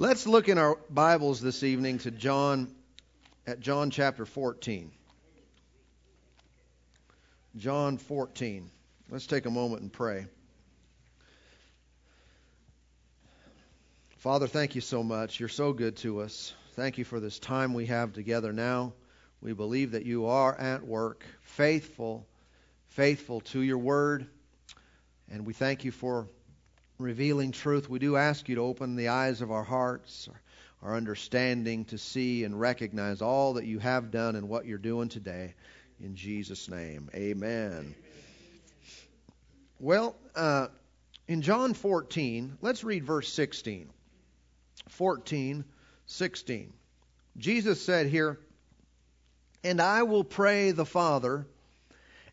Let's look in our Bibles this evening to John, at John chapter 14. John 14. Let's take a moment and pray. Father, thank you so much. You're so good to us. Thank you for this time we have together now. We believe that you are at work, faithful, faithful to your word. And we thank you for revealing truth, we do ask you to open the eyes of our hearts, our understanding to see and recognize all that you have done and what you're doing today. In Jesus' name, amen. Well, uh, in John 14, let's read verse 16. 14, 16. Jesus said here, And I will pray the Father,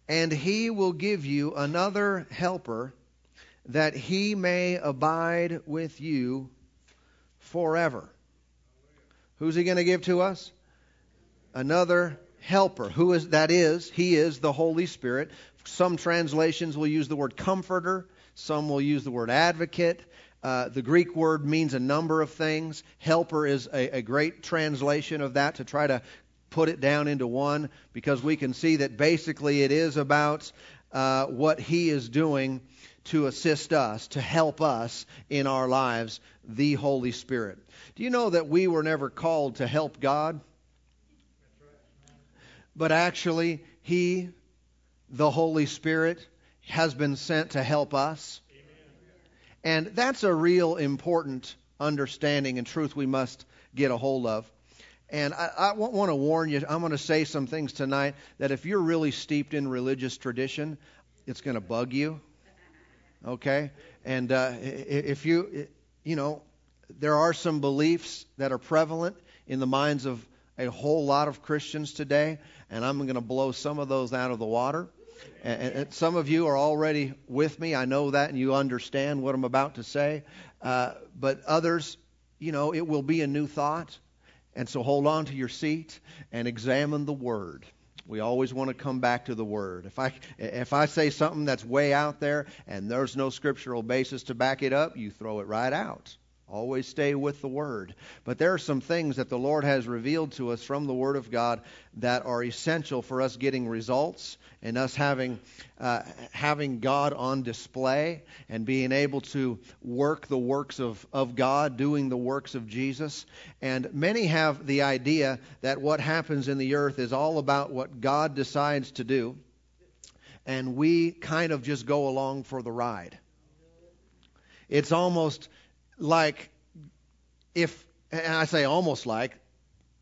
and he will give you another helper that he may abide with you forever. Who's he going to give to us? Another helper. Who is that is? He is the Holy Spirit. Some translations will use the word comforter, some will use the word advocate. Uh, the Greek word means a number of things. Helper is a, a great translation of that to try to put it down into one because we can see that basically it is about uh, what he is doing to assist us, to help us in our lives, the Holy Spirit. Do you know that we were never called to help God? But actually, He, the Holy Spirit, has been sent to help us. And that's a real important understanding and truth we must get a hold of. And I, I want to warn you, I'm going to say some things tonight that if you're really steeped in religious tradition, it's going to bug you. Okay? And uh, if you, you know, there are some beliefs that are prevalent in the minds of a whole lot of Christians today, and I'm going to blow some of those out of the water. And, some of you are already with me. I know that, and you understand what I'm about to say. Uh, but others, you know, it will be a new thought. And so hold on to your seat and examine the Word. We always want to come back to the Word. If I, if I say something that's way out there and there's no scriptural basis to back it up, you throw it right out. Always stay with the Word. But there are some things that the Lord has revealed to us from the Word of God that are essential for us getting results and us having, uh, having God on display and being able to work the works of, of God, doing the works of Jesus. And many have the idea that what happens in the earth is all about what God decides to do, and we kind of just go along for the ride. It's almost like if, and I say almost like,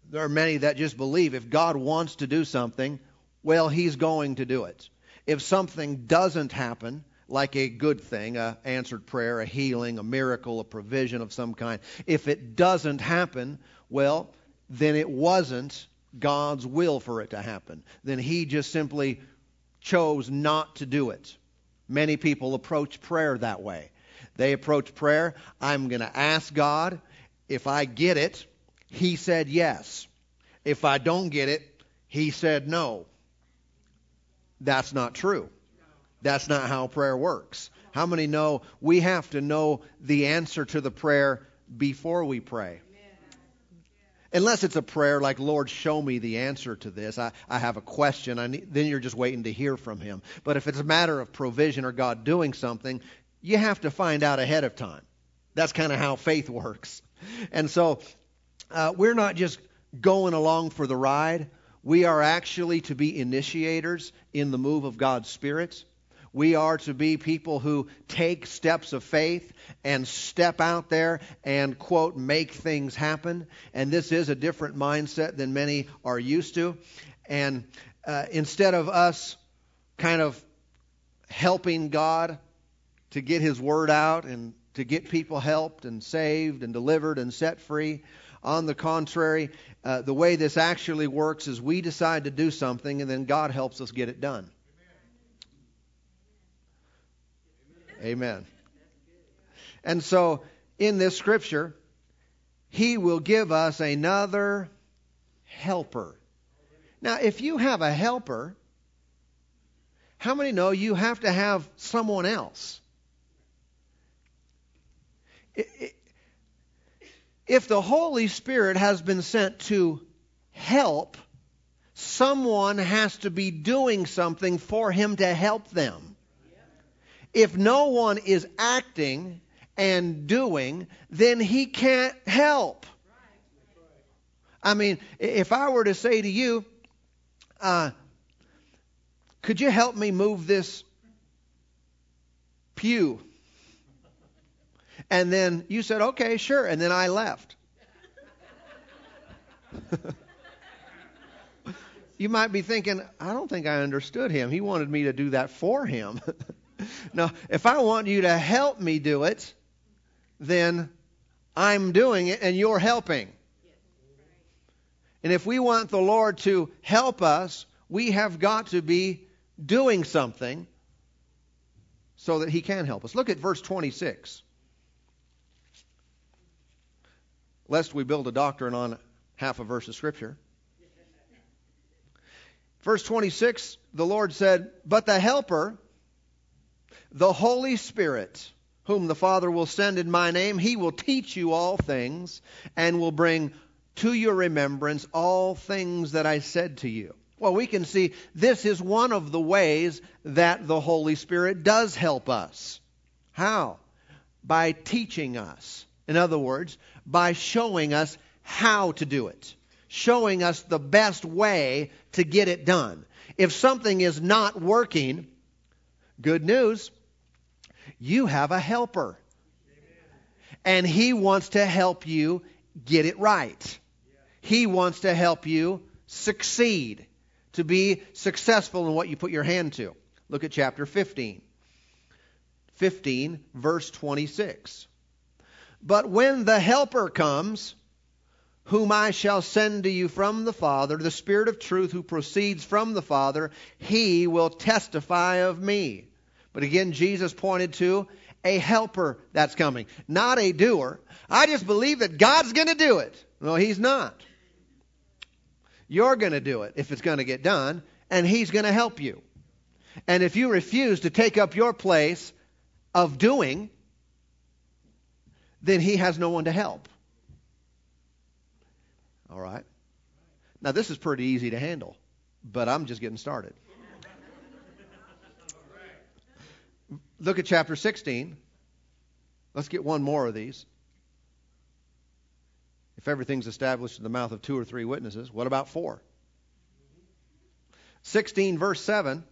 there are many that just believe if God wants to do something, well, He's going to do it. If something doesn't happen, like a good thing, a answered prayer, a healing, a miracle, a provision of some kind, if it doesn't happen, well, then it wasn't God's will for it to happen. Then He just simply chose not to do it. Many people approach prayer that way. They approach prayer. I'm going to ask God. If I get it, He said yes. If I don't get it, He said no. That's not true. That's not how prayer works. How many know we have to know the answer to the prayer before we pray? Unless it's a prayer like, Lord, show me the answer to this. I, I have a question. I need, then you're just waiting to hear from Him. But if it's a matter of provision or God doing something, you have to find out ahead of time. That's kind of how faith works. And so uh, we're not just going along for the ride. We are actually to be initiators in the move of God's Spirit. We are to be people who take steps of faith and step out there and, quote, make things happen. And this is a different mindset than many are used to. And uh, instead of us kind of helping God to get his word out and to get people helped and saved and delivered and set free. On the contrary, uh, the way this actually works is we decide to do something and then God helps us get it done. Amen. And so, in this scripture, he will give us another helper. Now, if you have a helper, how many know you have to have someone else? If the Holy Spirit has been sent to help, someone has to be doing something for him to help them. If no one is acting and doing, then he can't help. I mean, if I were to say to you, uh, could you help me move this pew? And then you said, okay, sure. And then I left. you might be thinking, I don't think I understood him. He wanted me to do that for him. now, if I want you to help me do it, then I'm doing it and you're helping. And if we want the Lord to help us, we have got to be doing something so that He can help us. Look at verse 26. Lest we build a doctrine on half a verse of Scripture. Verse 26, the Lord said, But the Helper, the Holy Spirit, whom the Father will send in my name, he will teach you all things and will bring to your remembrance all things that I said to you. Well, we can see this is one of the ways that the Holy Spirit does help us. How? By teaching us. In other words, by showing us how to do it, showing us the best way to get it done. If something is not working, good news, you have a helper. And he wants to help you get it right. He wants to help you succeed, to be successful in what you put your hand to. Look at chapter 15. 15, verse 26. But when the Helper comes, whom I shall send to you from the Father, the Spirit of truth who proceeds from the Father, he will testify of me. But again, Jesus pointed to a helper that's coming, not a doer. I just believe that God's going to do it. No, He's not. You're going to do it if it's going to get done, and He's going to help you. And if you refuse to take up your place of doing, then He has no one to help. All right? Now, this is pretty easy to handle, but I'm just getting started. Look at chapter 16. Let's get one more of these. If everything's established in the mouth of two or three witnesses, what about four? 16, verse 7.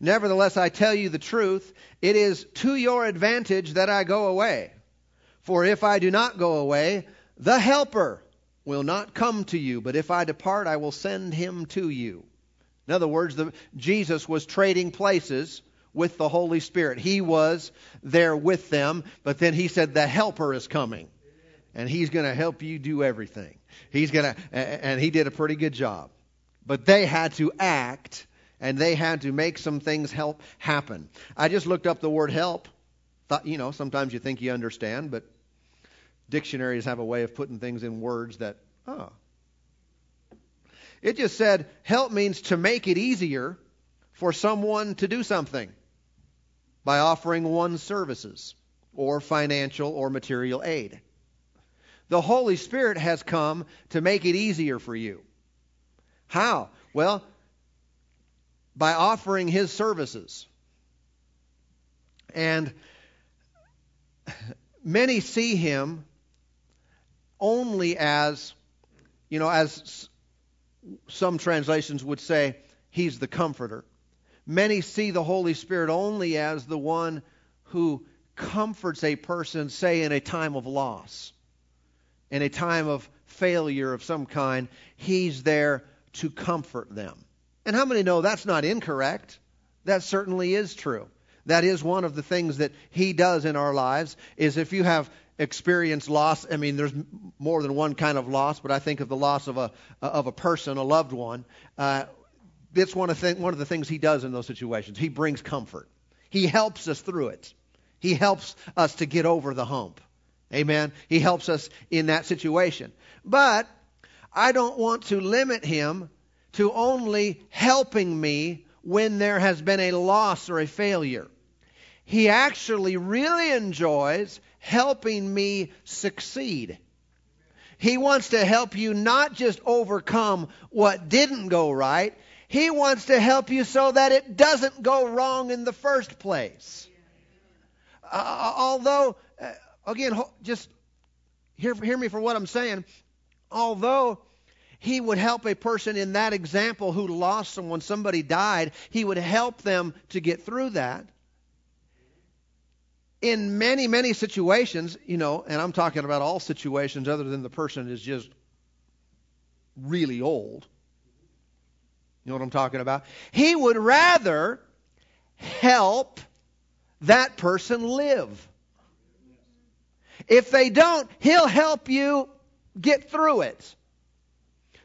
Nevertheless, I tell you the truth, it is to your advantage that I go away. For if I do not go away, the Helper will not come to you, but if I depart, I will send him to you. In other words, the, Jesus was trading places with the Holy Spirit. He was there with them, but then he said, The Helper is coming. And he's going to help you do everything. He's going to, and he did a pretty good job. But they had to act and they had to make some things help happen. I just looked up the word help. Thought, you know, sometimes you think you understand, but dictionaries have a way of putting things in words that, oh. It just said help means to make it easier for someone to do something by offering one's services or financial or material aid. The Holy Spirit has come to make it easier for you. How? Well, by offering His services. And many see Him only as, you know, as some translations would say, He's the comforter. Many see the Holy Spirit only as the one who comforts a person, say, in a time of loss, in a time of failure of some kind. He's there to comfort them. And how many know that's not incorrect? That certainly is true. That is one of the things that he does in our lives is if you have experienced loss, I mean there's more than one kind of loss, but I think of the loss of a of a person, a loved one. Uh, that's one of, th- one of the things he does in those situations. He brings comfort. He helps us through it. He helps us to get over the hump. Amen. He helps us in that situation. But I don't want to limit him to only helping me when there has been a loss or a failure. He actually really enjoys helping me succeed. He wants to help you not just overcome what didn't go right, He wants to help you so that it doesn't go wrong in the first place. Uh, although, uh, again, just hear, hear me for what I'm saying. Although he would help a person in that example who lost someone, somebody died, he would help them to get through that. In many, many situations, you know, and I'm talking about all situations other than the person is just really old. You know what I'm talking about? He would rather help that person live. If they don't, he'll help you get through it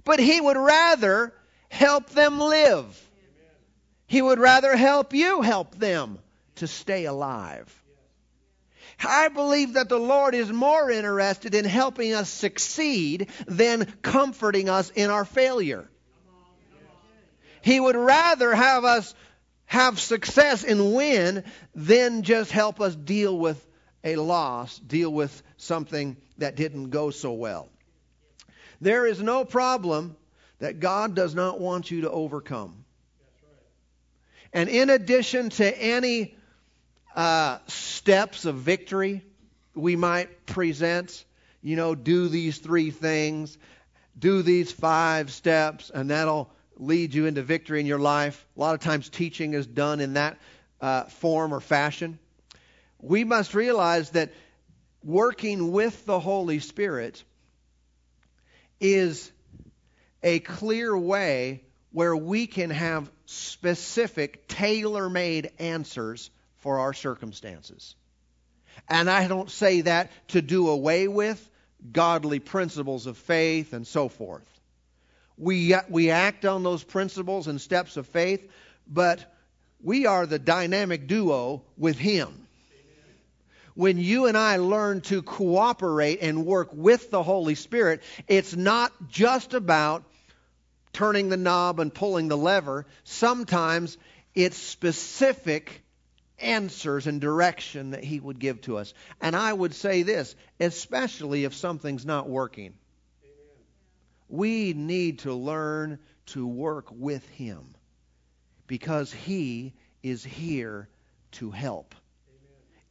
but he would rather help them live. He would rather help you help them to stay alive. I believe that the Lord is more interested in helping us succeed than comforting us in our failure. He would rather have us have success and win than just help us deal with a loss, deal with something that didn't go so well. There is no problem that God does not want you to overcome. And in addition to any uh, steps of victory we might present, you know, do these three things, do these five steps, and that'll lead you into victory in your life. A lot of times teaching is done in that uh, form or fashion. We must realize that working with the Holy Spirit is a clear way where we can have specific, tailor made answers for our circumstances. And I don't say that to do away with godly principles of faith and so forth. We, we act on those principles and steps of faith, but we are the dynamic duo with Him when you and I learn to cooperate and work with the Holy Spirit, it's not just about turning the knob and pulling the lever. Sometimes it's specific answers and direction that He would give to us. And I would say this, especially if something's not working. We need to learn to work with Him because He is here to help.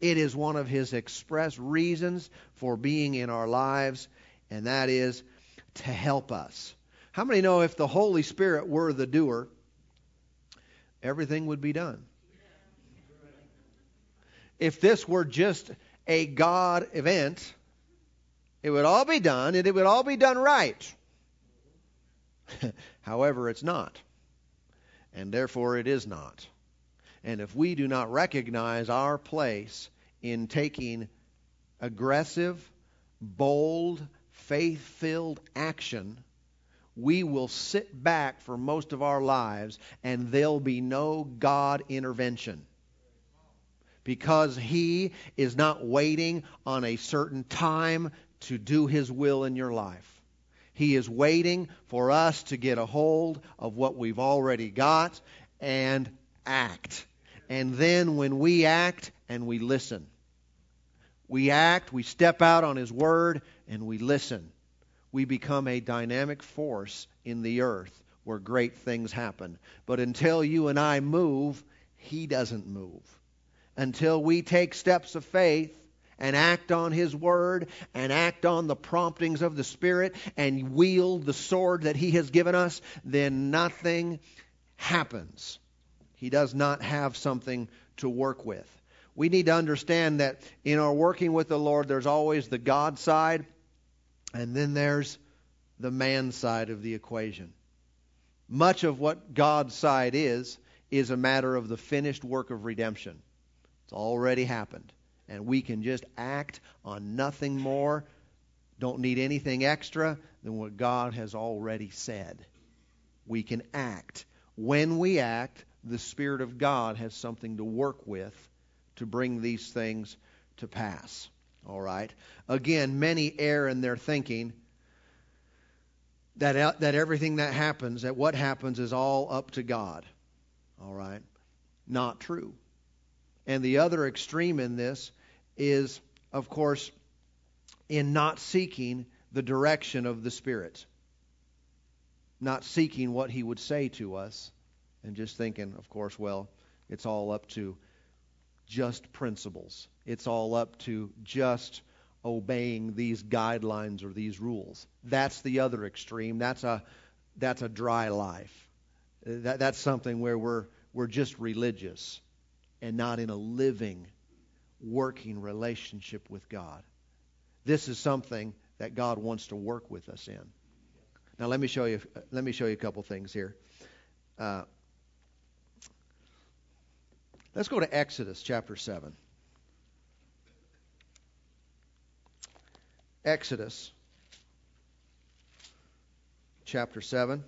It is one of his express reasons for being in our lives, and that is to help us. How many know if the Holy Spirit were the doer, everything would be done? If this were just a God event, it would all be done and it would all be done right. However, it's not. And therefore, it is not. And if we do not recognize our place in taking aggressive, bold, faith filled action, we will sit back for most of our lives and there'll be no God intervention. Because He is not waiting on a certain time to do His will in your life. He is waiting for us to get a hold of what we've already got and act. And then when we act and we listen, we act, we step out on His Word, and we listen. We become a dynamic force in the earth where great things happen. But until you and I move, He doesn't move. Until we take steps of faith and act on His Word and act on the promptings of the Spirit and wield the sword that He has given us, then nothing happens. He does not have something to work with. We need to understand that in our working with the Lord, there's always the God side, and then there's the man side of the equation. Much of what God's side is, is a matter of the finished work of redemption. It's already happened. And we can just act on nothing more, don't need anything extra than what God has already said. We can act. When we act, the Spirit of God has something to work with to bring these things to pass. All right? Again, many err in their thinking that, that everything that happens, that what happens is all up to God. All right? Not true. And the other extreme in this is, of course, in not seeking the direction of the Spirit, not seeking what He would say to us, and just thinking, of course, well, it's all up to just principles. It's all up to just obeying these guidelines or these rules. That's the other extreme. That's a that's a dry life. That, that's something where we're we're just religious and not in a living, working relationship with God. This is something that God wants to work with us in. Now let me show you let me show you a couple things here. Uh, let's go to Exodus chapter seven. Exodus chapter 7.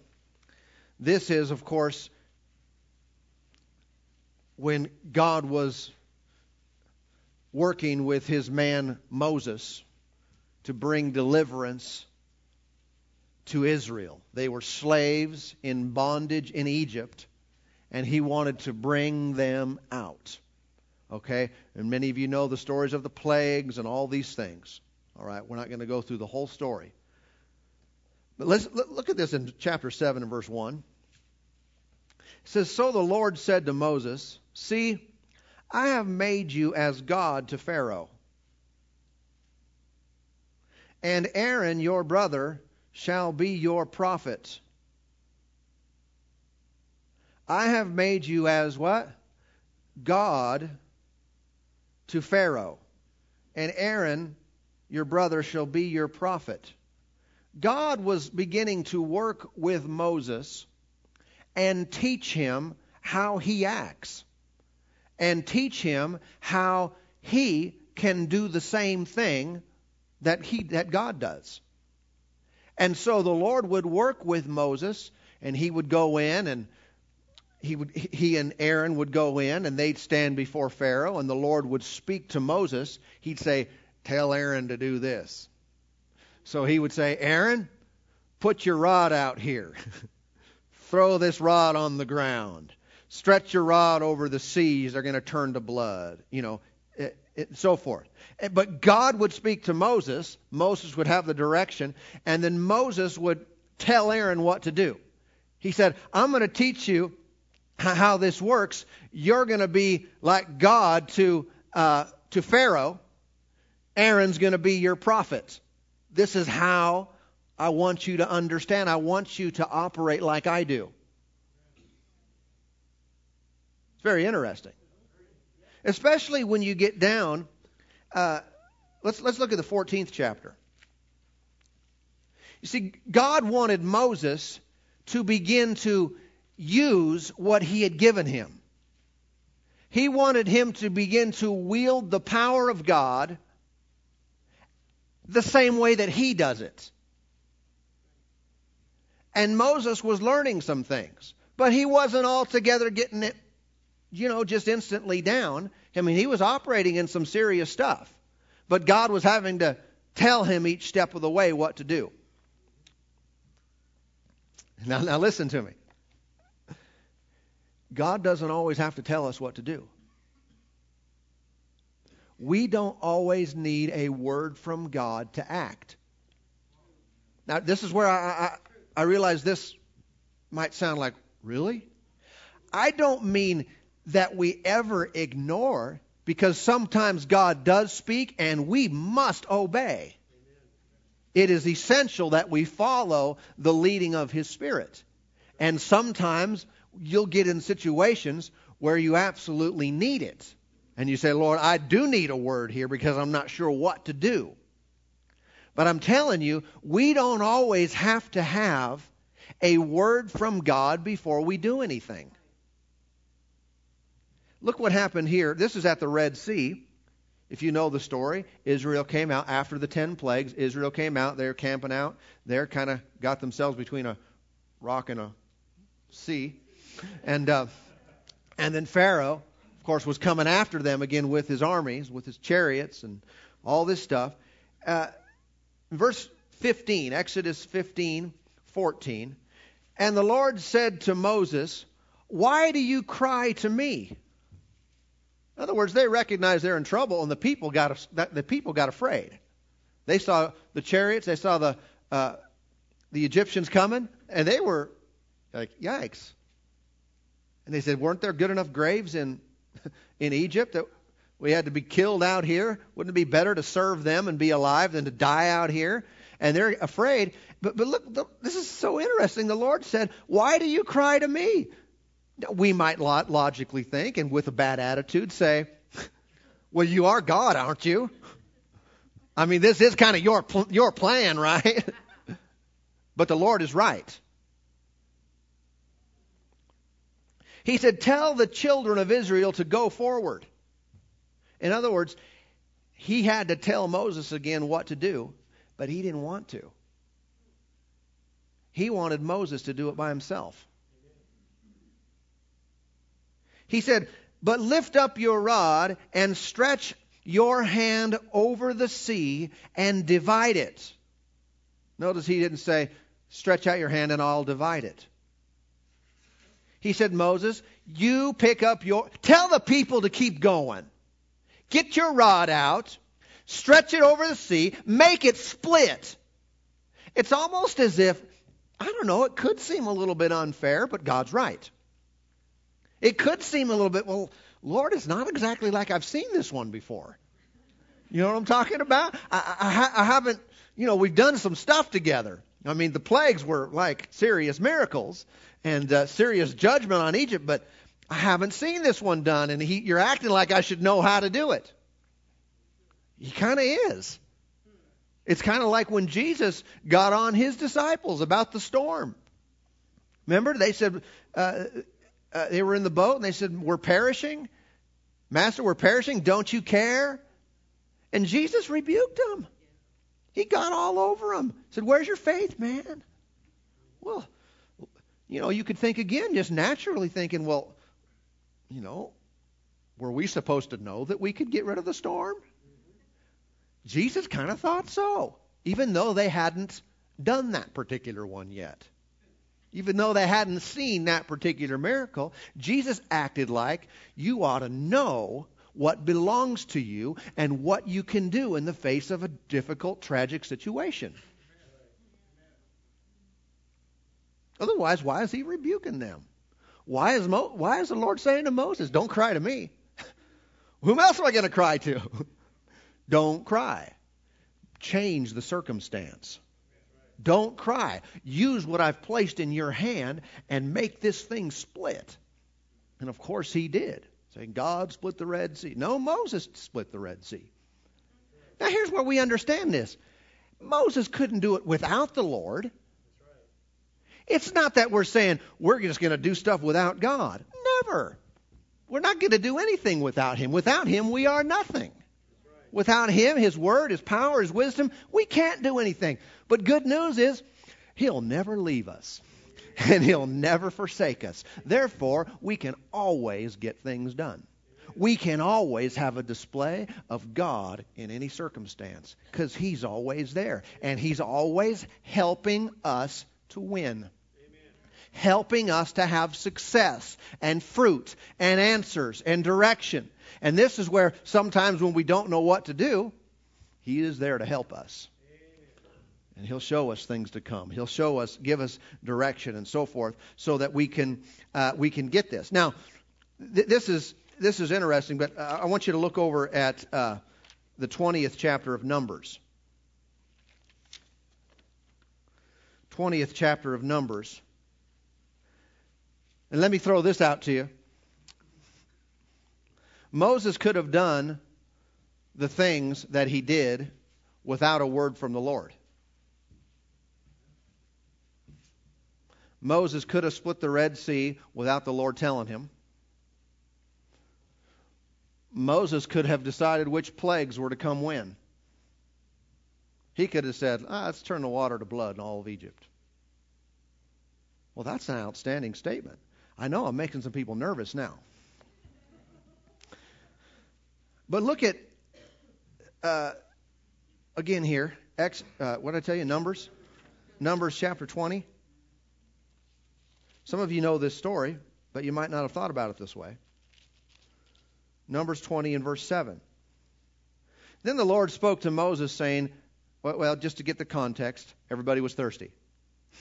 This is, of course, when God was working with his man Moses to bring deliverance to Israel. They were slaves in bondage in Egypt, and he wanted to bring them out. Okay? And many of you know the stories of the plagues and all these things. All right, we're not going to go through the whole story. But let's look at this in chapter 7 and verse 1. It says, So the Lord said to Moses, See, I have made you as God to Pharaoh. And Aaron, your brother, shall be your prophet. I have made you as what? God to Pharaoh. And Aaron your brother shall be your prophet. God was beginning to work with Moses and teach him how he acts and teach him how he can do the same thing that he that God does. And so the Lord would work with Moses and he would go in and he would he and Aaron would go in and they'd stand before Pharaoh and the Lord would speak to Moses. He'd say, tell Aaron to do this. So he would say, Aaron, put your rod out here. Throw this rod on the ground. Stretch your rod over the seas. They're going to turn to blood. You know, it, it, so forth. Eh, but God would speak to Moses. Moses would have the direction. And then Moses would tell Aaron what to do. He said, I'm going to teach you how this works. You're going to be like God to, uh, to Pharaoh Aaron's going to be your prophet. This is how I want you to understand. I want you to operate like I do. It's very interesting. Especially when you get down. Uh, let's, let's look at the 14th chapter. You see, God wanted Moses to begin to use what he had given him. He wanted him to begin to wield the power of God the same way that he does it. And Moses was learning some things, but he wasn't altogether getting it, you know, just instantly down. I mean, he was operating in some serious stuff, but God was having to tell him each step of the way what to do. Now, now listen to me. God doesn't always have to tell us what to do we don't always need a word from God to act. Now, this is where I, I, realize this might sound like, really? I don't mean that we ever ignore, because sometimes God does speak and we must obey. It is essential that we follow the leading of His Spirit. And sometimes you'll get in situations where you absolutely need it and you say, Lord, I do need a word here because I'm not sure what to do. But I'm telling you, we don't always have to have a word from God before we do anything. Look what happened here. This is at the Red Sea. If you know the story, Israel came out after the ten plagues. Israel came out. They're camping out. They're kind of got themselves between a rock and a sea. And, uh, and then Pharaoh of course, was coming after them again with his armies, with his chariots, and all this stuff. Uh, verse 15, Exodus 15, 14. And the Lord said to Moses, Why do you cry to me? In other words, they recognized they're in trouble, and the people got the people got afraid. They saw the chariots, they saw the uh, the Egyptians coming, and they were like, "Yikes!" And they said, "Weren't there good enough graves in in Egypt that we had to be killed out here? Wouldn't it be better to serve them and be alive than to die out here?" And they're afraid. But but look, this is so interesting. The Lord said, "Why do you cry to me?" We might logically think, and with a bad attitude, say, "Well, you are God, aren't you?" I mean, this is kind of your your plan, right? but the Lord is right. He said, Tell the children of Israel to go forward. In other words, he had to tell Moses again what to do, but he didn't want to. He wanted Moses to do it by himself. He said, But lift up your rod and stretch your hand over the sea and divide it. Notice he didn't say, stretch out your hand and I'll divide it. He said, Moses, you pick up your, tell the people to keep going. Get your rod out, stretch it over the sea, make it split. It's almost as if, I don't know, it could seem a little bit unfair, but God's right. It could seem a little bit, well, Lord, it's not exactly like I've seen this one before. You know what I'm talking about? I, I, I haven't, you know, we've done some stuff together. I mean, the plagues were like serious miracles and uh, serious judgment on Egypt, but I haven't seen this one done, and he, you're acting like I should know how to do it. He kind of is. It's kind of like when Jesus got on his disciples about the storm. Remember, they said, uh, uh, they were in the boat and they said, We're perishing. Master, we're perishing. Don't you care? And Jesus rebuked them. He got all over them. Said, Where's your faith, man? Well, you know, you could think again, just naturally thinking, well, you know, were we supposed to know that we could get rid of the storm? Jesus kind of thought so, even though they hadn't done that particular one yet. Even though they hadn't seen that particular miracle, Jesus acted like you ought to know what belongs to you and what you can do in the face of a difficult, tragic situation. Otherwise, why is he rebuking them? Why is, Mo- why is the Lord saying to Moses, Don't cry to me? Whom else am I going to cry to? Don't cry. Change the circumstance. Don't cry. Use what I've placed in your hand and make this thing split. And of course he did. Saying God split the Red Sea. No, Moses split the Red Sea. Now here's where we understand this. Moses couldn't do it without the Lord. It's not that we're saying we're just going to do stuff without God. Never. We're not going to do anything without Him. Without Him, we are nothing. Without Him, His Word, His power, His wisdom, we can't do anything. But good news is, He'll never leave us. And He'll never forsake us. Therefore, we can always get things done. We can always have a display of God in any circumstance because He's always there. And He's always helping us to win helping us to have success and fruit and answers and direction. And this is where sometimes when we don't know what to do, He is there to help us. And He'll show us things to come. He'll show us, give us direction and so forth, so that we can uh, we can get this. Now, th- this is this is interesting, but uh, I want you to look over at uh, the 20th chapter of Numbers. 20th chapter of Numbers. And let me throw this out to you. Moses could have done the things that he did without a word from the Lord. Moses could have split the Red Sea without the Lord telling him. Moses could have decided which plagues were to come when. He could have said, ah, let's turn the water to blood in all of Egypt. Well, that's an outstanding statement. I know I'm making some people nervous now. But look at, uh, again here, X, uh, what did I tell you? Numbers? Numbers chapter 20. Some of you know this story, but you might not have thought about it this way. Numbers 20 and verse 7. Then the Lord spoke to Moses, saying, Well, just to get the context, everybody was thirsty.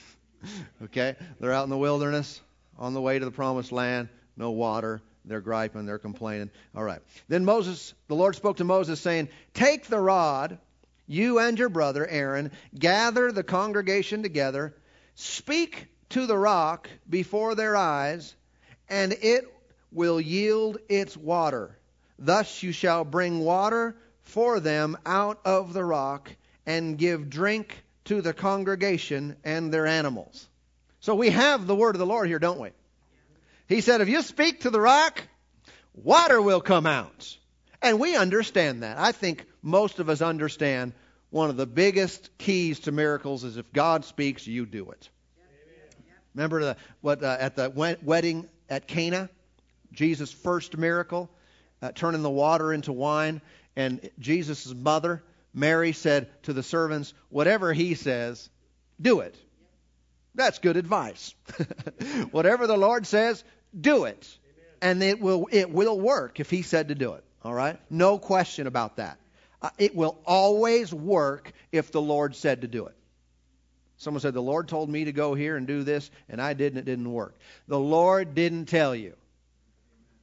okay? They're out in the wilderness on the way to the promised land, no water. They're griping, they're complaining. All right. Then Moses, the Lord spoke to Moses, saying, Take the rod, you and your brother Aaron, gather the congregation together, speak to the rock before their eyes, and it will yield its water. Thus you shall bring water for them out of the rock, and give drink to the congregation and their animals. So we have the word of the Lord here, don't we? He said, if you speak to the rock, water will come out. And we understand that. I think most of us understand one of the biggest keys to miracles is if God speaks, you do it. Remember the, what uh, at the wedding at Cana, Jesus' first miracle, uh, turning the water into wine, and Jesus' mother Mary said to the servants, "Whatever he says, do it." That's good advice. Whatever the Lord says, do it. And it will it will work if he said to do it. All right? No question about that. Uh, it will always work if the Lord said to do it. Someone said, The Lord told me to go here and do this, and I did, and it didn't work. The Lord didn't tell you.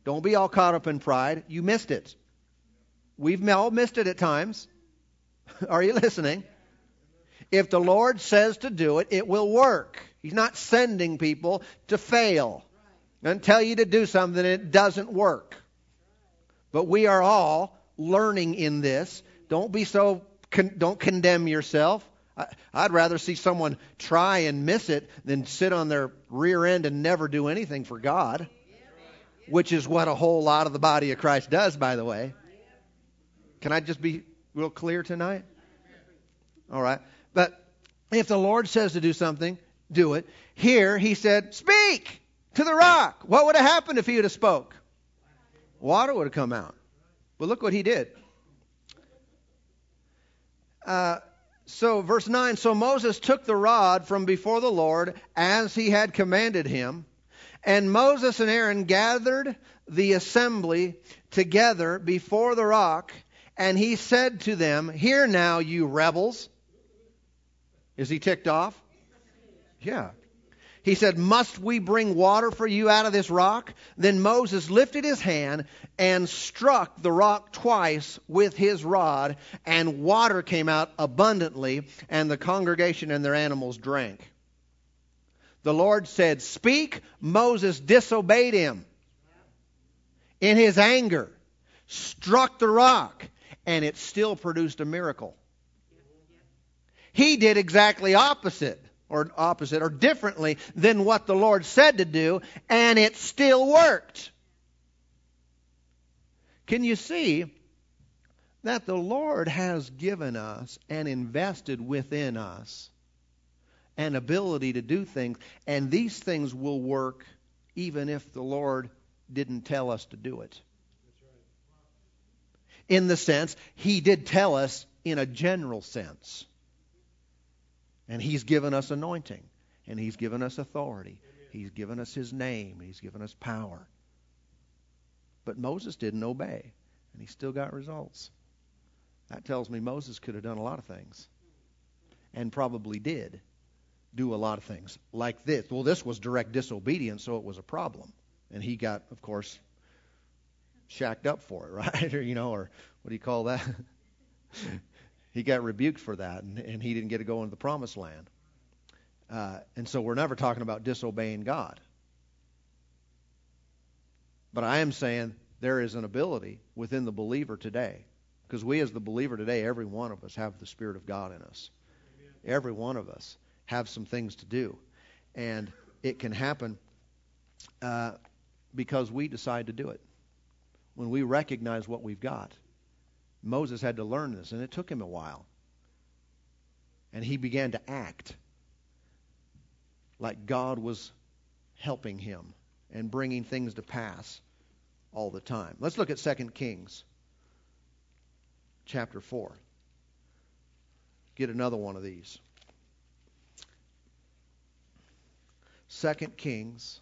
Don't be all caught up in pride. You missed it. We've all missed it at times. Are you listening? If the Lord says to do it, it will work. He's not sending people to fail and tell you to do something and it doesn't work. But we are all learning in this. Don't be so, con- don't condemn yourself. I'd rather see someone try and miss it than sit on their rear end and never do anything for God, which is what a whole lot of the body of Christ does, by the way. Can I just be real clear tonight? All right. But if the Lord says to do something, do it. Here, he said, Speak to the rock. What would have happened if he would have spoke? Water would have come out. But look what he did. Uh, so, verse 9 So Moses took the rod from before the Lord as he had commanded him, and Moses and Aaron gathered the assembly together before the rock, and he said to them, Hear now, you rebels. Is he ticked off? Yeah. He said, Must we bring water for you out of this rock? Then Moses lifted his hand and struck the rock twice with his rod, and water came out abundantly, and the congregation and their animals drank. The Lord said, Speak. Moses disobeyed him. In his anger, struck the rock, and it still produced a miracle. He did exactly opposite or opposite or differently than what the Lord said to do, and it still worked. Can you see that the Lord has given us and invested within us an ability to do things, and these things will work even if the Lord didn't tell us to do it? In the sense, He did tell us in a general sense. And He's given us anointing, and He's given us authority. He's given us His name, He's given us power. But Moses didn't obey, and he still got results. That tells me Moses could have done a lot of things, and probably did do a lot of things like this. Well, this was direct disobedience, so it was a problem. And he got, of course, shacked up for it, right? or, you know, or what do you call that? he got rebuked for that, and, and he didn't get to go into the promised land. Uh, and so we're never talking about disobeying God. But I am saying there is an ability within the believer today, because we as the believer today, every one of us have the Spirit of God in us. Every one of us have some things to do. And it can happen uh, because we decide to do it. When we recognize what we've got. Moses had to learn this, and it took him a while. And he began to act like God was helping him and bringing things to pass all the time. Let's look at 2 Kings chapter 4. Get another one of these. 2 Kings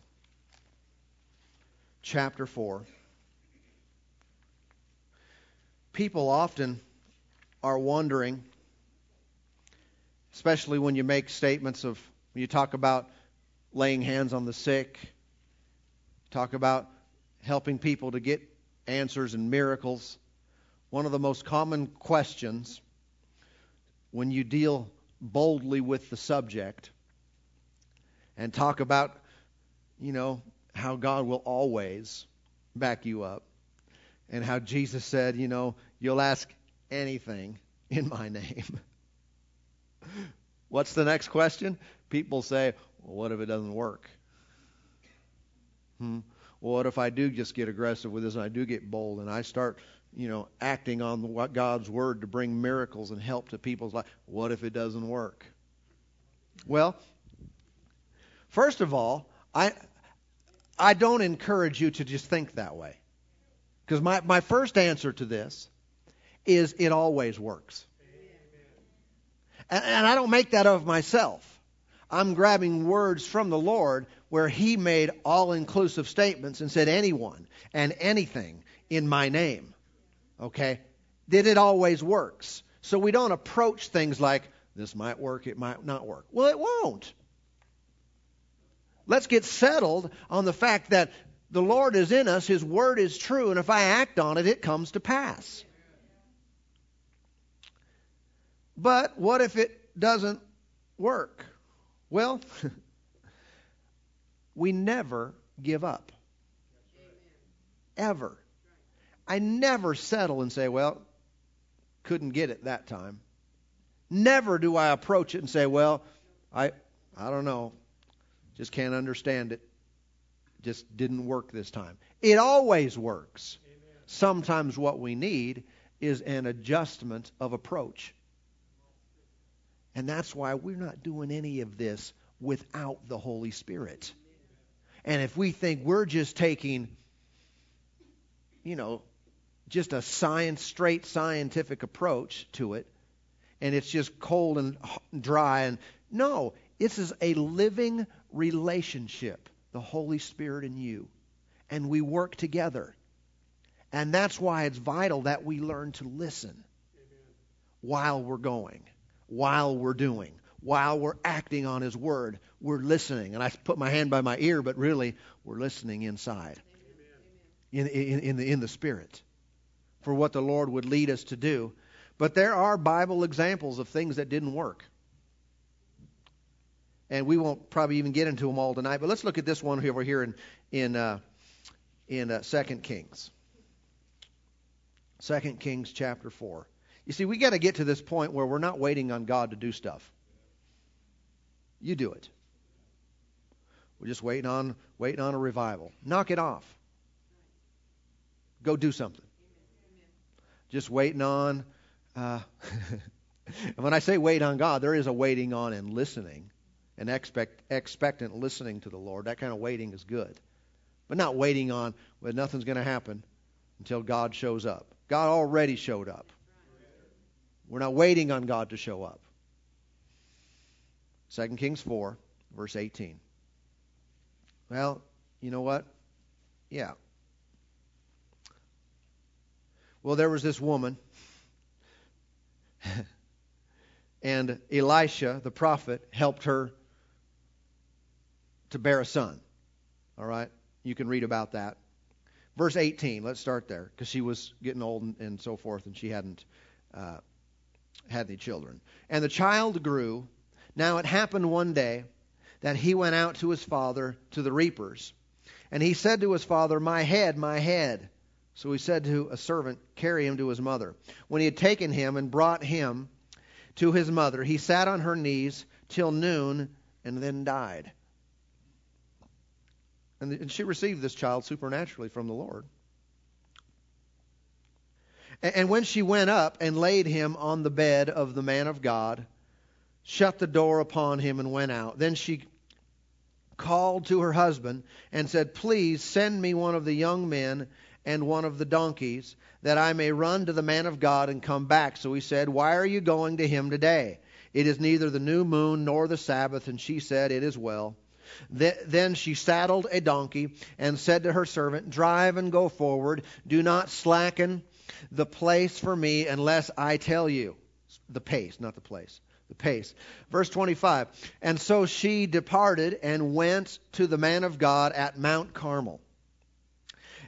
chapter 4 people often are wondering especially when you make statements of, when you talk about laying hands on the sick, talk about helping people to get answers and miracles. One of the most common questions when you deal boldly with the subject and talk about, you know, how God will always back you up and how Jesus said, you know, you'll ask anything in my name. What's the next question? People say, well, what if it doesn't work? Hmm. Well, what if I do just get aggressive with this and I do get bold and I start, you know, acting on what God's word to bring miracles and help to people's life? What if it doesn't work? Well, first of all, I I don't encourage you to just think that way. Because my, my first answer to this is it always works. And, and I don't make that of myself. I'm grabbing words from the Lord where He made all inclusive statements and said anyone and anything in my name. Okay? That it always works. So we don't approach things like, this might work, it might not work. Well, it won't. Let's get settled on the fact that the Lord is in us, His Word is true, and if I act on it, it comes to pass. But what if it doesn't work? Well, we never give up. Ever. I never settle and say, well, couldn't get it that time. Never do I approach it and say, well, I I don't know. Just can't understand it. Just didn't work this time. It always works. Amen. Sometimes what we need is an adjustment of approach. And that's why we're not doing any of this without the Holy Spirit. And if we think we're just taking, you know, just a science, straight scientific approach to it, and it's just cold and dry, and no, this is a living relationship, the Holy Spirit in you. And we work together. And that's why it's vital that we learn to listen while we're going, while we're doing, while we're acting on His Word. We're listening. And I put my hand by my ear, but really, we're listening inside, in, in, in, the, in the Spirit, for what the Lord would lead us to do. But there are Bible examples of things that didn't work and we won't probably even get into them all tonight. But let's look at this one over here in in uh, in uh, Second Kings. Second Kings chapter four. You see, we got to get to this point where we're not waiting on God to do stuff. You do it. We're just waiting on waiting on a revival. Knock it off. Go do something. Just waiting on. Uh, and when I say wait on God, there is a waiting on and listening and expect, expectant listening to the Lord. That kind of waiting is good. But not waiting on, well, nothing's going to happen until God shows up. God already showed up. We're not waiting on God to show up. 2 Kings 4, verse 18. Well, you know what? Yeah. Well, there was this woman, and Elisha, the prophet, helped her to bear a son. All right? You can read about that. Verse 18, let's start there, because she was getting old and, and, so forth, and she hadn't uh, had any children. And the child grew. Now it happened one day that he went out to his father to the reapers. And he said to his father, My head, my head. So he said to a servant, Carry him to his mother. When he had taken him and brought him to his mother, he sat on her knees till noon and then died. And she received this child supernaturally from the Lord. And when she went up and laid him on the bed of the man of God, shut the door upon him, and went out, then she called to her husband and said, Please send me one of the young men and one of the donkeys, that I may run to the man of God and come back. So he said, Why are you going to him today? It is neither the new moon nor the Sabbath. And she said, It is well. Then she saddled a donkey and said to her servant, Drive and go forward. Do not slacken the place for me unless I tell you. The pace, not the place. the pace. Verse 25. And so she departed and went to the man of God at Mount Carmel.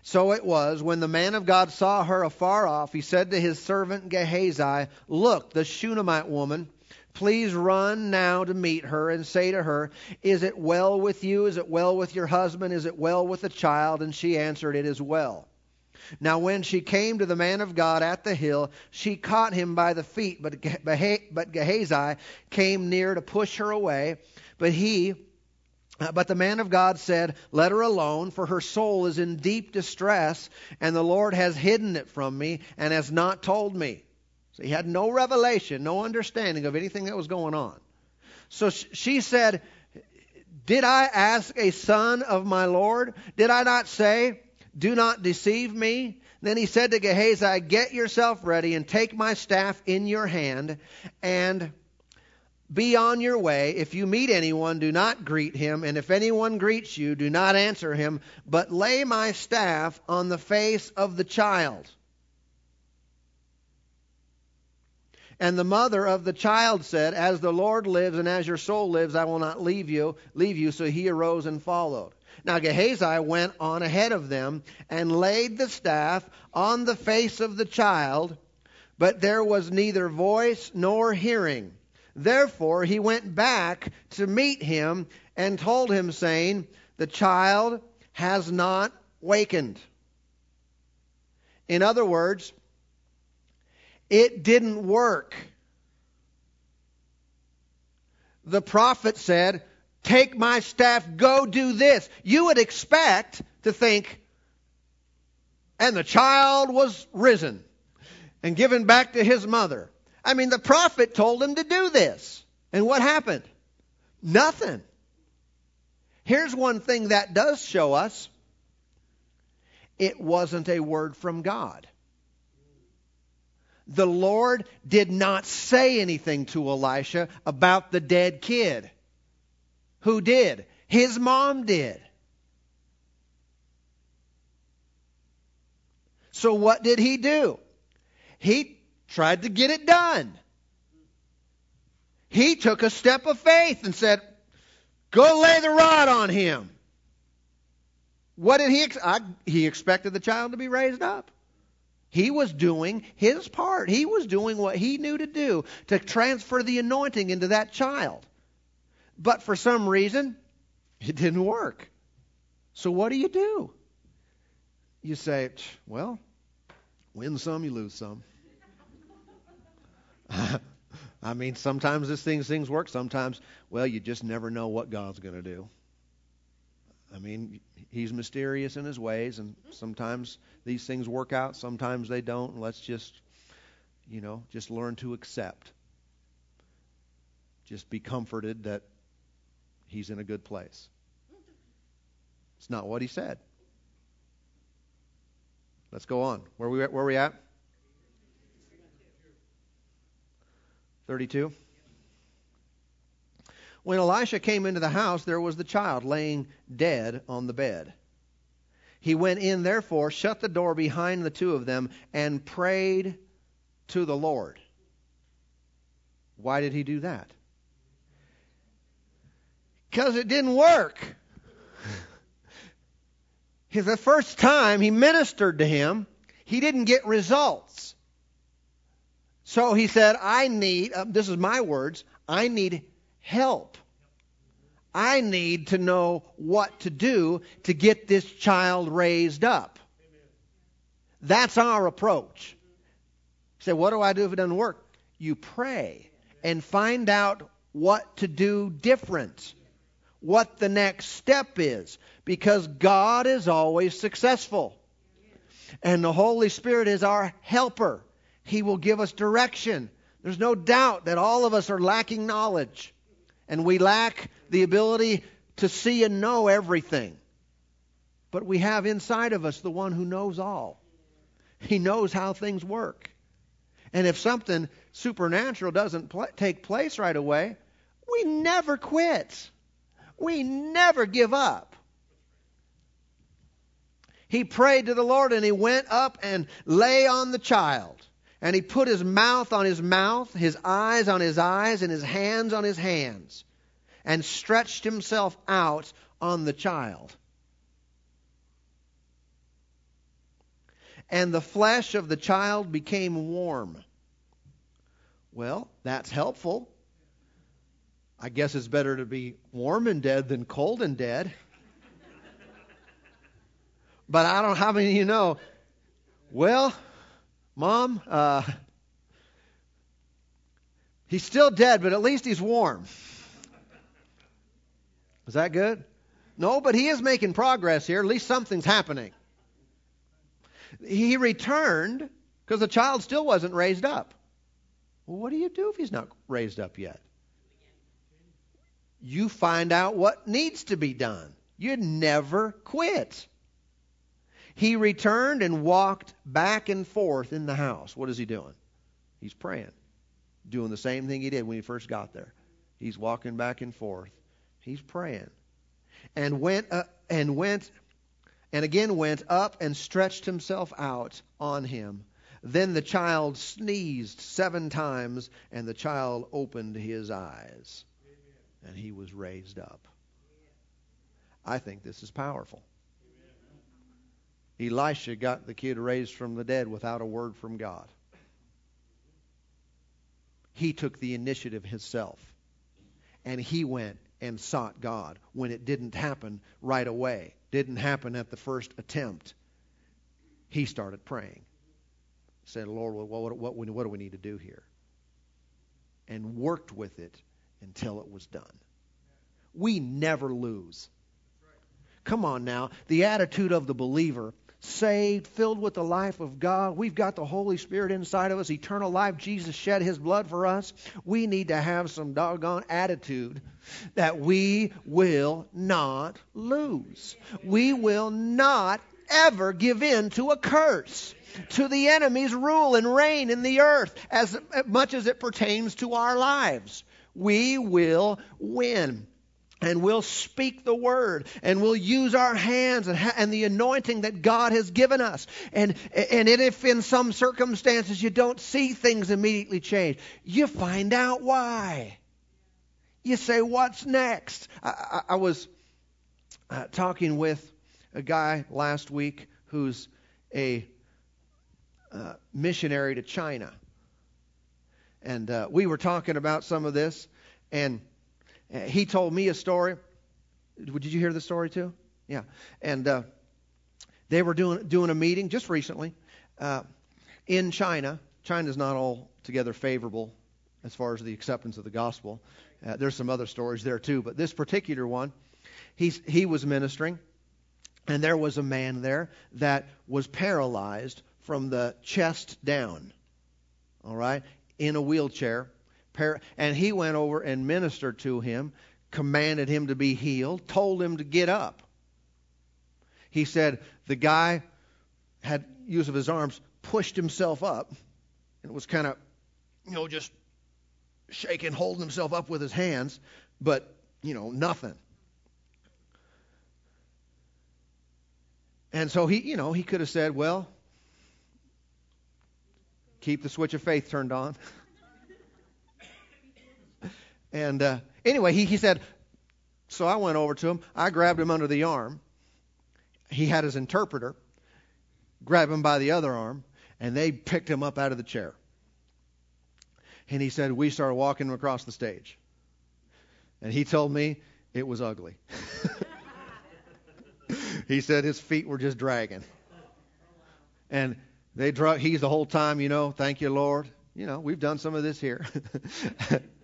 So it was, when the man of God saw her afar off, he said to his servant Gehazi, Look, the Shunammite woman, please run now to meet her and say to her, Is it well with you? Is it well with your husband? Is it well with the child? And she answered, It is well. Now, when she came to the man of God at the hill, she caught him by the feet, but, Gehazi came near to push her away. But he, uh, but the man of God said, Let her alone, for her soul is in deep distress, and the Lord has hidden it from me and has not told me. So he had no revelation, no understanding of anything that was going on. So she said, Did I ask a son of my Lord? Did I not say, Do not deceive me? Then he said to Gehazi, Get yourself ready and take my staff in your hand and be on your way. If you meet anyone, do not greet him, and if anyone greets you, do not answer him, but lay my staff on the face of the child. And the mother of the child said, As the Lord lives and as your soul lives, I will not leave you, leave you. So he arose and followed. Now Gehazi went on ahead of them and laid the staff on the face of the child, but there was neither voice nor hearing. Therefore he went back to meet him and told him, saying, The child has not wakened. In other words, it didn't work. The prophet said, Take my staff, go do this. You would expect to think, and the child was risen and given back to his mother. I mean, the prophet told him to do this. And what happened? Nothing. Here's one thing that does show us it wasn't a word from God. The Lord did not say anything to Elisha about the dead kid. Who did? His mom did. So what did he do? He tried to get it done. He took a step of faith and said, Go lay the rod on him. What did he ex- I, he expected the child to be raised up. He was doing his part. He was doing what he knew to do to transfer the anointing into that child. But for some reason, it didn't work. So what do you do? You say, well, win some, you lose some. I mean, sometimes these things things work. Sometimes, well, you just never know what God's going to do. I mean, He's mysterious in His ways, and mm-hmm. sometimes these things work out. Sometimes they don't. Let's just, you know, just learn to accept. Just be comforted that He's in a good place. It's not what He said. Let's go on. Where we where we at? 32. When Elisha came into the house, there was the child laying dead on the bed. He went in, therefore, shut the door behind the two of them, and prayed to the Lord. Why did he do that? Because it didn't work. the first time he ministered to him, he didn't get results. So he said, I need, uh, this is my words, I need help. I need to know what to do to get this child raised up. That's our approach. Say, what do I do if it doesn't work? You pray and find out what to do different, what the next step is, because God is always successful. And the Holy Spirit is our helper. He will give us direction. There's no doubt that all of us are lacking knowledge, and we lack the ability to see and know everything. But we have inside of us the one who knows all. He knows how things work. And if something supernatural doesn't pl- take place right away, we never quit. We never give up. He prayed to the Lord and he went up and lay on the child. And he put his mouth on his mouth, his eyes on his eyes, and his hands on his hands, and stretched himself out on the child. And the flesh of the child became warm. Well, that's helpful. I guess it's better to be warm and dead than cold and dead. but I don't know how many of you know. Well, Mom, uh, he's still dead, but at least he's warm. Is that good? No, but he is making progress here. At least something's happening. He returned because the child still wasn't raised up. Well, what do you do if he's not raised up yet? You find out what needs to be done. You never quit. He returned and walked back and forth in the house. What is he doing? He's praying, doing the same thing he did when he first got there. He's walking back and forth. He's praying, and went uh, and went, and again went up and stretched himself out on him. Then the child sneezed seven times, and the child opened his eyes, and he was raised up. I think this is powerful. Elisha got the kid raised from the dead without a word from God. He took the initiative himself. And he went and sought God when it didn't happen right away, didn't happen at the first attempt. He started praying. Said, Lord, what, what, what, what do we need to do here? And worked with it until it was done. We never lose. Come on now. The attitude of the believer saved, filled with the life of God. We've got the Holy Spirit inside of us, eternal life. Jesus shed his blood for us. We need to have some doggone attitude that we will not lose. We will not ever give in to a curse, to the enemy's rule and reign in the earth as much as it pertains to our lives. We will win and we'll speak the word and we'll use our hands and, ha- and the anointing that God has given us. And, and if in some circumstances you don't see things immediately change, you find out why. You say, What's next? I, I, I was uh, talking with a guy last week who's a uh, missionary to China. And uh, we were talking about some of this. And he told me a story. Did you hear the story too? Yeah. And uh, they were doing doing a meeting just recently uh, in China. China's not altogether favorable as far as the acceptance of the gospel. Uh, there's some other stories there too, but this particular one, he's, he was ministering, and there was a man there that was paralyzed from the chest down. All right, in a wheelchair and he went over and ministered to him, commanded him to be healed, told him to get up. He said the guy had use of his arms, pushed himself up, and was kind of, you know, just shaking, holding himself up with his hands, but, you know, nothing. And so he, you know, he could have said, well, keep the switch of faith turned on. And uh, anyway, he, he said, so I went over to him. I grabbed him under the arm. He had his interpreter. Grabbed him by the other arm, and they picked him up out of the chair. And he said, we started walking him across the stage. And he told me it was ugly. he said his feet were just dragging. And they drug he's the whole time, you know, thank you, Lord. You know, we've done some of this here.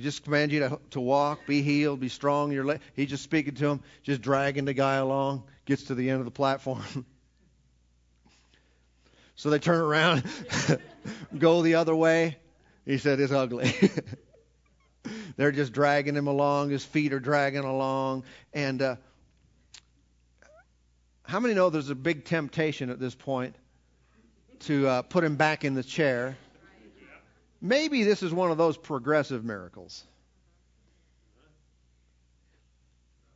just command you to, to walk, be healed, be strong. Your he's just speaking to him, just dragging the guy along, gets to the end of the platform. so they turn around, go the other way. He said, It's ugly. They're just dragging him along. His feet are dragging along. And uh, how many know there's a big temptation at this point to uh, put him back in the chair? Maybe this is one of those progressive miracles.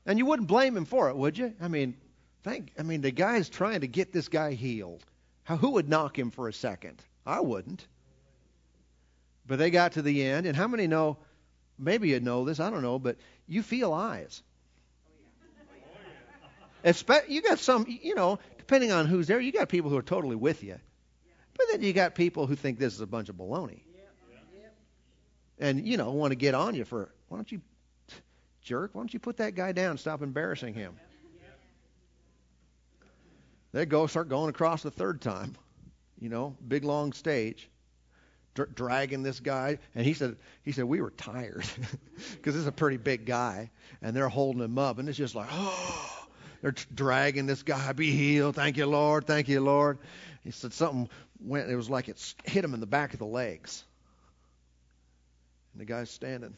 And you wouldn't blame him for it, would you? I mean, thank I mean the guy's trying to get this guy healed. How, who would knock him for a second? I wouldn't. But they got to the end, and how many know? Maybe you know this, I don't know, but you feel eyes. You got some, you know, depending on who's there, you got people who are totally with you. But then you got people who think this is a bunch of baloney. And, you know, want to get on you for, why don't you, jerk, why don't you put that guy down stop embarrassing him? They go, start going across the third time, you know, big long stage, dr- dragging this guy. And he said, he said we were tired because this is a pretty big guy, and they're holding him up, and it's just like, oh, they're dragging this guy, be healed, thank you, Lord, thank you, Lord. He said something went, it was like it hit him in the back of the legs. And the guy's standing.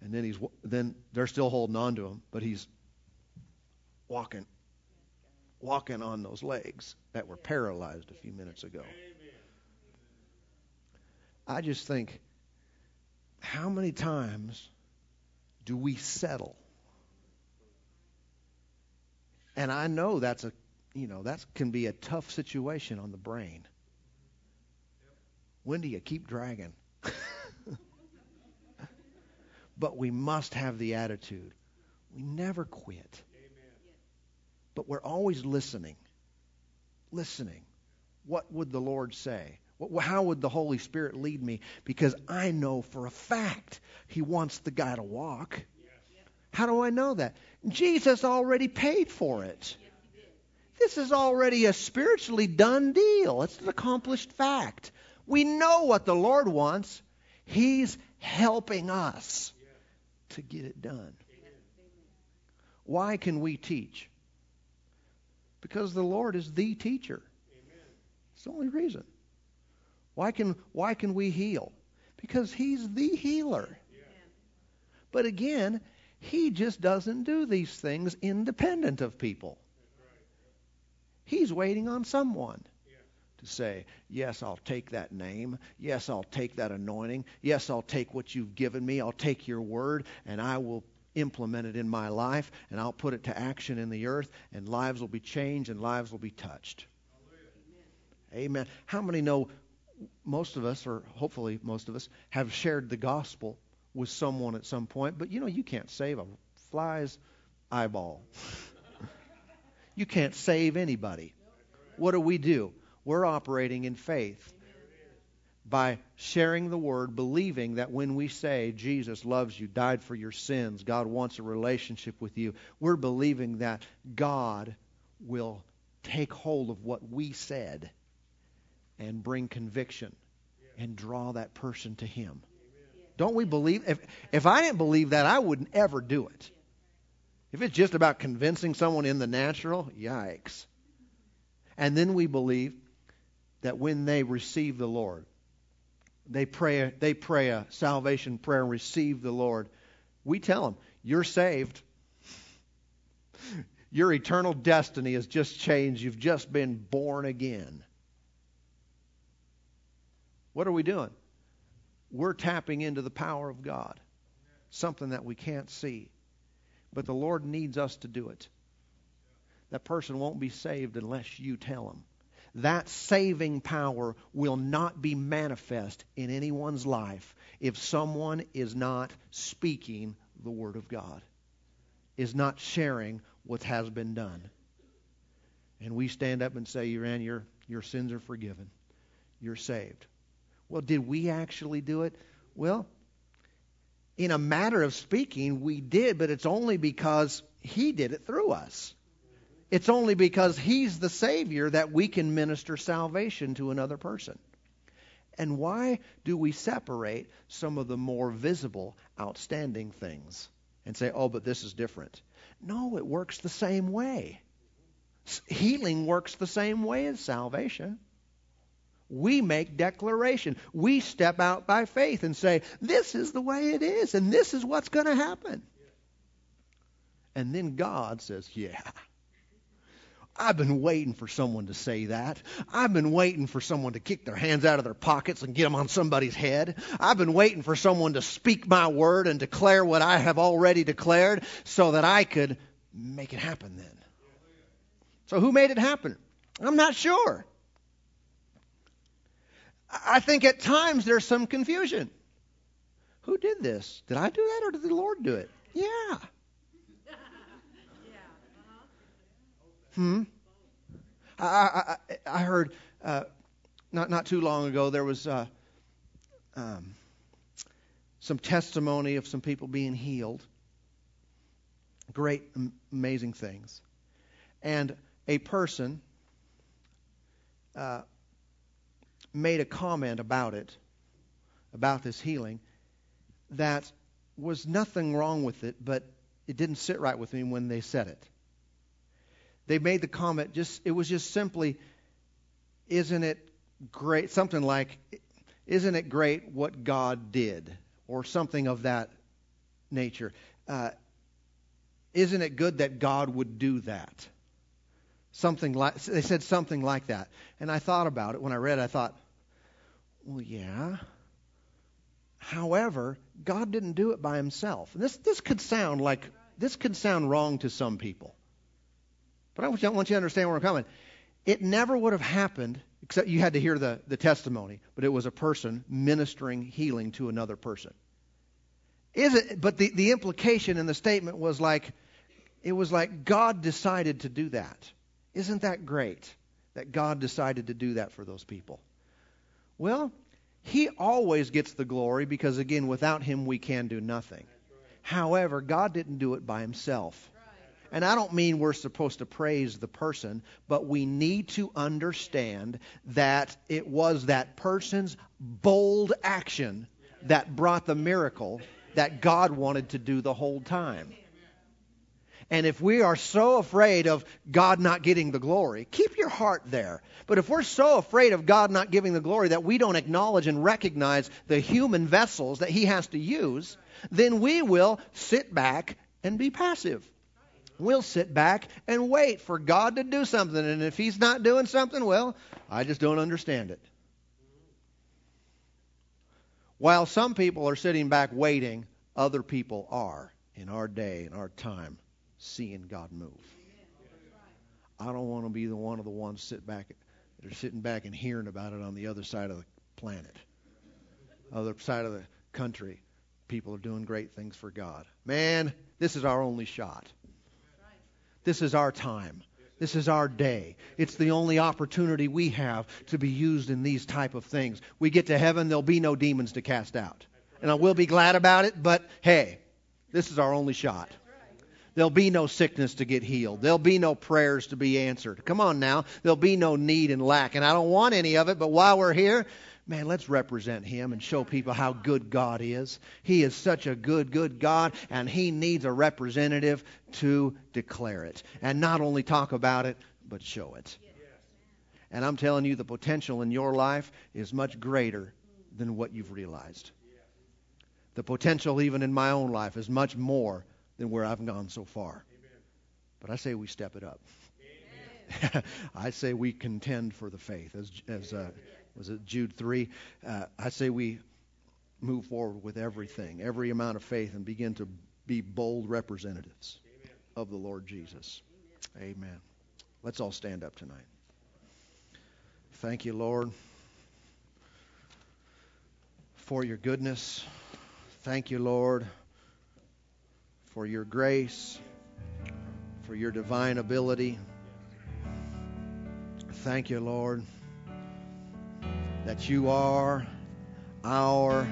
And then he's then they're still holding on to him, but he's walking walking on those legs that were paralyzed a few minutes ago. I just think how many times do we settle? And I know that's a you know, that can be a tough situation on the brain. When do you keep dragging? but we must have the attitude. We never quit. But we're always listening. Listening. What would the Lord say? How would the Holy Spirit lead me? Because I know for a fact He wants the guy to walk. How do I know that? Jesus already paid for it. This is already a spiritually done deal. It's an accomplished fact. We know what the Lord wants. He's helping us to get it done. Why can we teach? Because the Lord is the teacher. It's the only reason. Why can why can we heal? Because he's the healer. But again, he just doesn't do these things independent of people. He's waiting on someone to say, Yes, I'll take that name. Yes, I'll take that anointing. Yes, I'll take what you've given me. I'll take your word and I will implement it in my life and I'll put it to action in the earth and lives will be changed and lives will be touched. Amen. Amen. How many know most of us, or hopefully most of us, have shared the gospel with someone at some point, but you know, you can't save a fly's eyeball. You can't save anybody. What do we do? We're operating in faith by sharing the word, believing that when we say Jesus loves you, died for your sins, God wants a relationship with you, we're believing that God will take hold of what we said and bring conviction and draw that person to Him. Don't we believe? If, if I didn't believe that, I wouldn't ever do it. If it's just about convincing someone in the natural, yikes. And then we believe that when they receive the Lord, they pray, they pray a salvation prayer and receive the Lord. We tell them, you're saved. Your eternal destiny has just changed. You've just been born again. What are we doing? We're tapping into the power of God, something that we can't see. But the Lord needs us to do it. That person won't be saved unless you tell him. That saving power will not be manifest in anyone's life if someone is not speaking the Word of God, is not sharing what has been done. And we stand up and say, Iran, your, your sins are forgiven. You're saved. Well, did we actually do it? Well, in a matter of speaking, we did, but it's only because He did it through us. It's only because He's the Savior that we can minister salvation to another person. And why do we separate some of the more visible, outstanding things and say, oh, but this is different? No, it works the same way. Healing works the same way as salvation we make declaration. We step out by faith and say, this is the way it is, and this is what's going to happen. And then God says, yeah. I've been waiting for someone to say that. I've been waiting for someone to kick their hands out of their pockets and get them on somebody's head. I've been waiting for someone to speak my word and declare what I have already declared so that I could make it happen then. So who made it happen? I'm not sure. I think at times there's some confusion. Who did this? Did I do that or did the Lord do it? Yeah. Hmm. I I, I heard uh, not not too long ago there was uh, um, some testimony of some people being healed. Great, amazing things, and a person uh, made a comment about it, about this healing, that was nothing wrong with it, but it didn't sit right with me when they said it. They made the comment just it was just simply isn't it great something like isn't it great what God did or something of that nature. Uh, isn't it good that God would do that? Something like they said something like that. And I thought about it when I read it, I thought, well yeah, However, God didn't do it by himself. And this, this could sound like, this could sound wrong to some people. But I want you, to understand where I'm coming. It never would have happened, except you had to hear the, the testimony, but it was a person ministering healing to another person. Is it, but the, the implication in the statement was like, it was like God decided to do that. Isn't that great that God decided to do that for those people? Well, he always gets the glory because, again, without Him we can do nothing. However, God didn't do it by Himself. And I don't mean we're supposed to praise the person, but we need to understand that it was that person's bold action that brought the miracle that God wanted to do the whole time. And if we are so afraid of God not getting the glory, keep your heart there. But if we're so afraid of God not giving the glory that we don't acknowledge and recognize the human vessels that He has to use, then we will sit back and be passive. We'll sit back and wait for God to do something. And if He's not doing something, well, I just don't understand it. While some people are sitting back waiting, other people are in our day, in our time seeing God move. I don't want to be the one of the ones sit back that are sitting back and hearing about it on the other side of the planet, other side of the country. People are doing great things for God. Man, this is our only shot. This is our time. This is our day. It's the only opportunity we have to be used in these type of things. We get to heaven, there'll be no demons to cast out. And I will be glad about it, but hey, this is our only shot. There'll be no sickness to get healed. There'll be no prayers to be answered. Come on now. There'll be no need and lack. And I don't want any of it, but while we're here, man, let's represent Him and show people how good God is. He is such a good, good God, and He needs a representative to declare it. And not only talk about it, but show it. And I'm telling you, the potential in your life is much greater than what you've realized. The potential, even in my own life, is much more than where I've gone so far. But I say we step it up. I say we contend for the faith, as as uh, was it Jude three. Uh, I say we move forward with everything, every amount of faith, and begin to be bold representatives Amen. of the Lord Jesus. Amen. Amen. Let's all stand up tonight. Thank you, Lord, for your goodness. Thank you, Lord for your grace, for your divine ability. Thank you, Lord, that you are our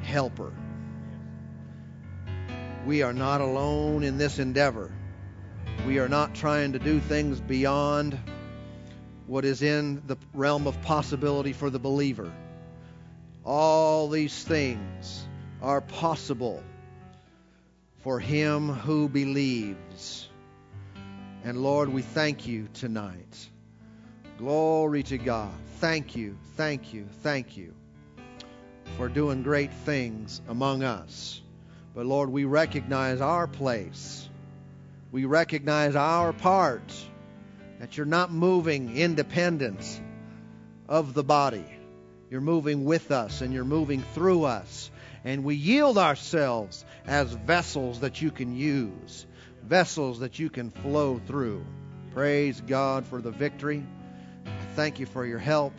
helper. We are not alone in this endeavor. We are not trying to do things beyond what is in the realm of possibility for the believer. All these things are possible for him who believes. And Lord, we thank you tonight. Glory to God. Thank you, thank you, thank you for doing great things among us. But Lord, we recognize our place. We recognize our part. That you're not moving independent of the body. You're moving with us and you're moving through us and we yield ourselves as vessels that you can use, vessels that you can flow through. Praise God for the victory. Thank you for your help.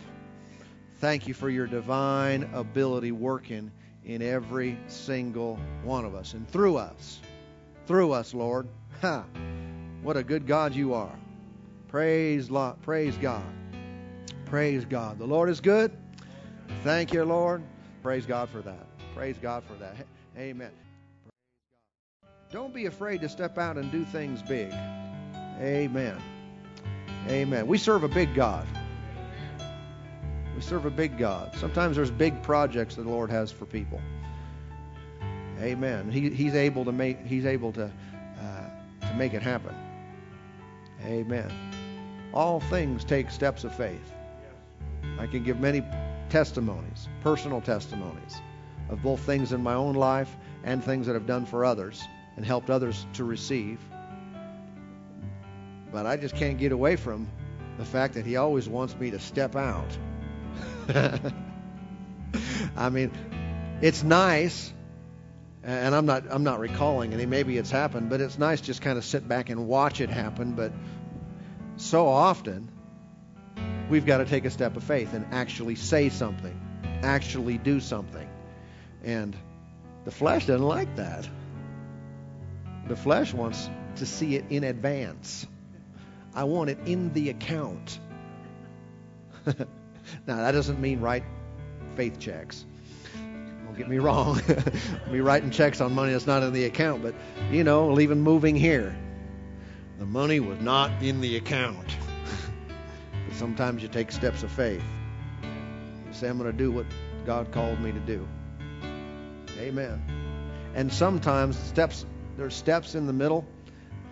Thank you for your divine ability working in every single one of us and through us. Through us, Lord. Ha! What a good God you are. Praise, praise God. Praise God. The Lord is good. Thank you, Lord. Praise God for that. Praise God for that. Amen. Don't be afraid to step out and do things big. Amen. Amen. We serve a big God. We serve a big God. Sometimes there's big projects that the Lord has for people. Amen. He, he's able to make. He's able to uh, to make it happen. Amen. All things take steps of faith. I can give many testimonies, personal testimonies, of both things in my own life and things that I've done for others and helped others to receive. But I just can't get away from the fact that He always wants me to step out. I mean, it's nice, and I'm not I'm not recalling any. Maybe it's happened, but it's nice just kind of sit back and watch it happen. But so often, we've got to take a step of faith and actually say something, actually do something, and the flesh doesn't like that. The flesh wants to see it in advance. I want it in the account. Now, that doesn't mean write faith checks. Don't get me wrong. be writing checks on money that's not in the account, but, you know, even moving here. The money was not in the account. but sometimes you take steps of faith. You say, I'm going to do what God called me to do. Amen. And sometimes steps there's steps in the middle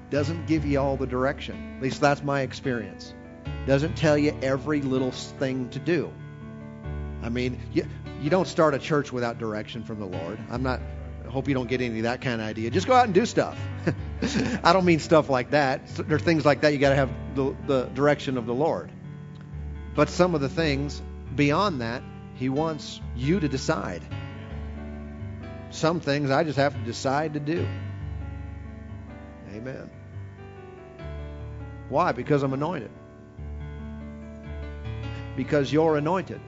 doesn't give you all the direction. At least that's my experience doesn't tell you every little thing to do. I mean, you, you don't start a church without direction from the Lord. I'm not, I hope you don't get any of that kind of idea. Just go out and do stuff. I don't mean stuff like that. There are things like that you got to have the, the direction of the Lord. But some of the things beyond that, He wants you to decide. Some things I just have to decide to do. Amen. Why? Because I'm anointed because you're anointed.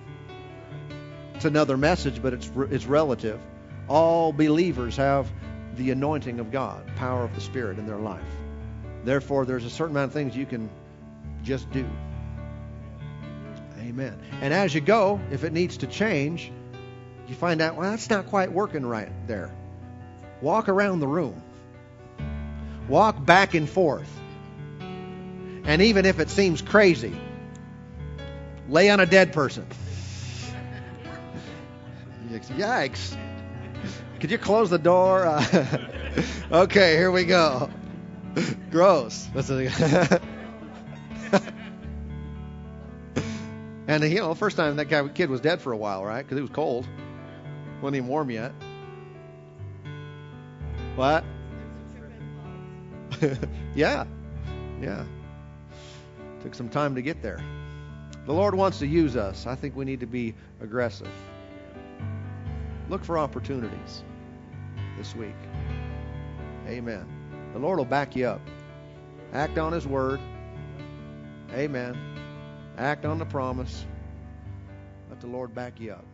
It's another message, but it's it's relative. All believers have the anointing of God, power of the Spirit in their life. Therefore, there's a certain amount of things you can just do. Amen. And as you go, if it needs to change, you find out, well, that's not quite working right there. Walk around the room. Walk back and forth. And even if it seems crazy, lay on a dead person. Yikes. Could you close the door? Uh, okay, here we go. Gross. and you know, the first time that guy kid was dead for a while, right? Because it was cold. wasn't even warm yet. What? yeah, yeah. Took some time to get there. The Lord wants to use us. I think we need to be aggressive. Look for opportunities this week. Amen. The Lord will back you up. Act on His word. Amen. Act on the promise. Let the Lord back you up.